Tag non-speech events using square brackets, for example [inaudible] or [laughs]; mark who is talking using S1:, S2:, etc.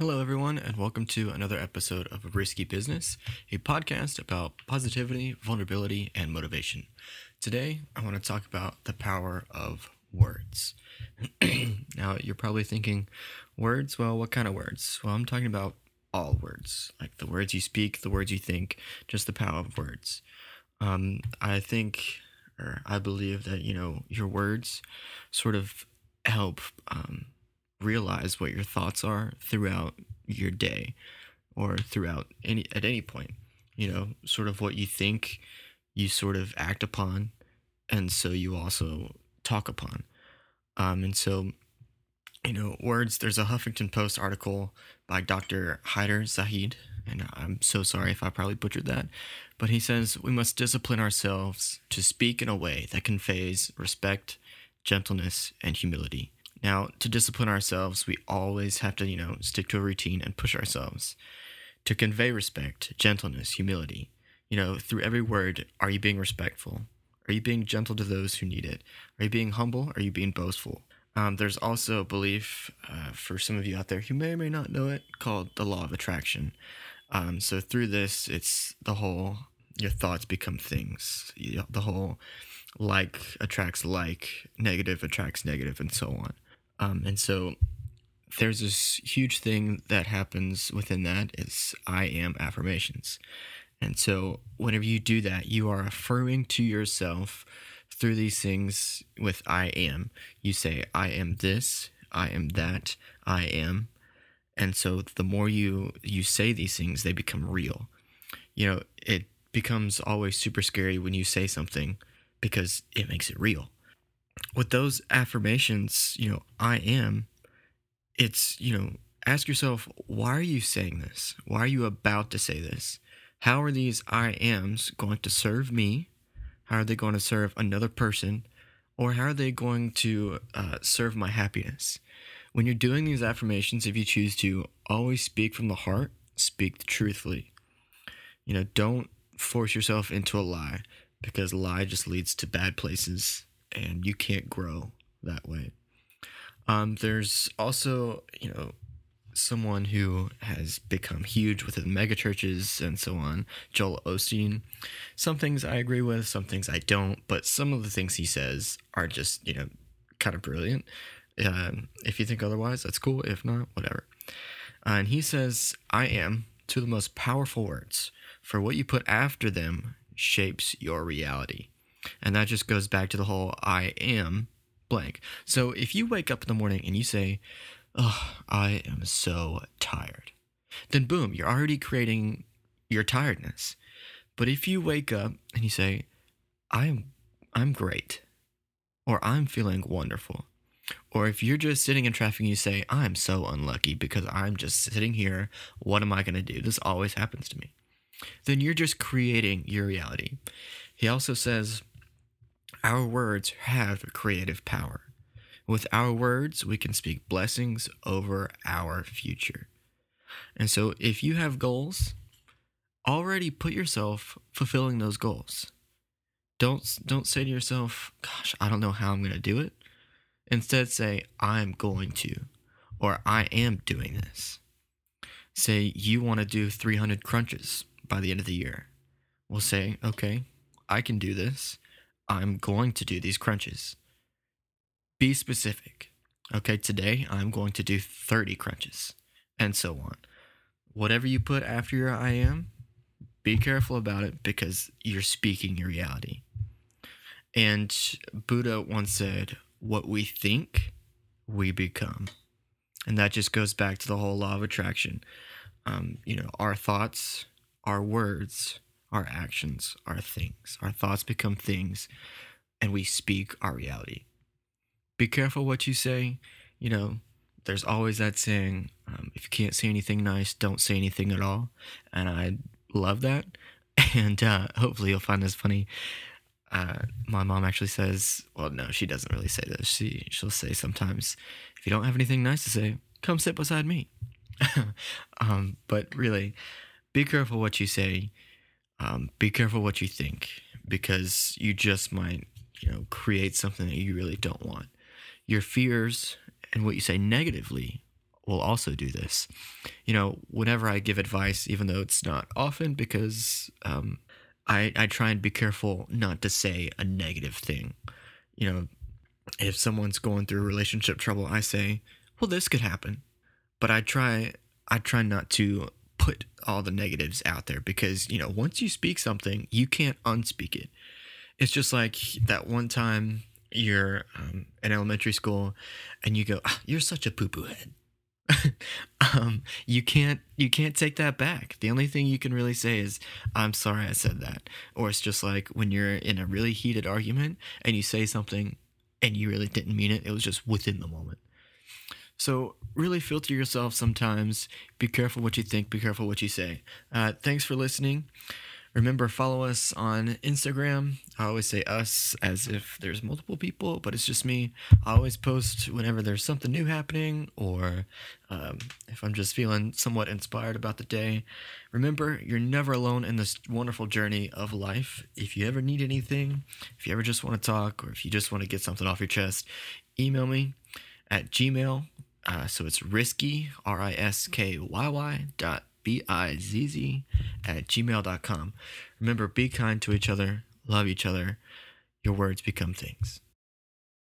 S1: Hello, everyone, and welcome to another episode of Risky Business, a podcast about positivity, vulnerability, and motivation. Today, I want to talk about the power of words. [clears throat] now, you're probably thinking, words? Well, what kind of words? Well, I'm talking about all words, like the words you speak, the words you think, just the power of words. Um, I think, or I believe that, you know, your words sort of help. Um, realize what your thoughts are throughout your day or throughout any at any point you know sort of what you think you sort of act upon and so you also talk upon. Um, and so you know words there's a huffington post article by dr Hyder Zahed and i'm so sorry if i probably butchered that but he says we must discipline ourselves to speak in a way that conveys respect gentleness and humility now, to discipline ourselves, we always have to, you know, stick to a routine and push ourselves. To convey respect, gentleness, humility, you know, through every word, are you being respectful? Are you being gentle to those who need it? Are you being humble? Are you being boastful? Um, there's also a belief uh, for some of you out there who may or may not know it called the law of attraction. Um, so through this, it's the whole your thoughts become things. The whole like attracts like, negative attracts negative, and so on. Um, and so there's this huge thing that happens within that is I am affirmations. And so whenever you do that, you are affirming to yourself through these things with I am. You say, I am this, I am that, I am. And so the more you you say these things, they become real. You know, it becomes always super scary when you say something because it makes it real with those affirmations, you know, I am, it's, you know, ask yourself, why are you saying this? Why are you about to say this? How are these I ams going to serve me? How are they going to serve another person? Or how are they going to uh, serve my happiness? When you're doing these affirmations, if you choose to always speak from the heart, speak truthfully. You know, don't force yourself into a lie because lie just leads to bad places and you can't grow that way. Um, there's also, you know, someone who has become huge within mega churches and so on, Joel Osteen. Some things I agree with, some things I don't, but some of the things he says are just, you know, kind of brilliant. Um, if you think otherwise, that's cool. If not, whatever. Uh, and he says, I am two of the most powerful words, for what you put after them shapes your reality. And that just goes back to the whole I am blank. So if you wake up in the morning and you say, Oh, I am so tired, then boom, you're already creating your tiredness. But if you wake up and you say, I'm I'm great, or I'm feeling wonderful, or if you're just sitting in traffic and you say, I'm so unlucky because I'm just sitting here, what am I to do? This always happens to me. Then you're just creating your reality. He also says, our words have creative power. With our words, we can speak blessings over our future. And so, if you have goals, already put yourself fulfilling those goals. Don't don't say to yourself, "Gosh, I don't know how I'm going to do it." Instead, say, "I'm going to," or "I am doing this." Say you want to do 300 crunches by the end of the year. We'll say, "Okay, I can do this." I'm going to do these crunches. Be specific. Okay, today I'm going to do 30 crunches, and so on. Whatever you put after your I am, be careful about it because you're speaking your reality. And Buddha once said, What we think, we become. And that just goes back to the whole law of attraction. Um, you know, our thoughts, our words, our actions our things. Our thoughts become things, and we speak our reality. Be careful what you say. You know, there's always that saying um, if you can't say anything nice, don't say anything at all. And I love that. [laughs] And uh, hopefully you'll find this funny. Uh, my mom actually says, well, no, she doesn't really say this. She, she'll say sometimes, if you don't have anything nice to say, come sit beside me. [laughs] um, but really, be careful what you say um, be careful what you think because you just might, you know, create something that you really don't want. Your fears and what you say negatively will also do this. You know, whenever I give advice, even though it's not often, because um, I I try and be careful not to say a negative thing. You know, if someone's going through relationship trouble, I say, "Well, this could happen," but I try I try not to put all the negatives out there because you know once you speak something, you can't unspeak it. It's just like that one time you're um, in elementary school and you go, "Ah, "You're such a poo poo head." [laughs] um, you can't you can't take that back. The only thing you can really say is, "I'm sorry I said that," or it's just like when you're in a really heated argument and you say something and you really didn't mean it. It was just within the moment. So really filter yourself sometimes. Be careful what you think. Be careful what you say. Uh, thanks for listening. Remember, follow us on Instagram. I always say us as if there's multiple people, but it's just me. I always post whenever there's something new happening or um, if I'm just feeling somewhat inspired about the day. Remember, you're never alone in this wonderful journey of life. If you ever need anything, if you ever just want to talk, or if you just want to get something off your chest, email me at gmail. Uh, so it's risky, R I S K Y Y dot B I Z Z at gmail.com. Remember, be kind to each other, love each other. Your words become things.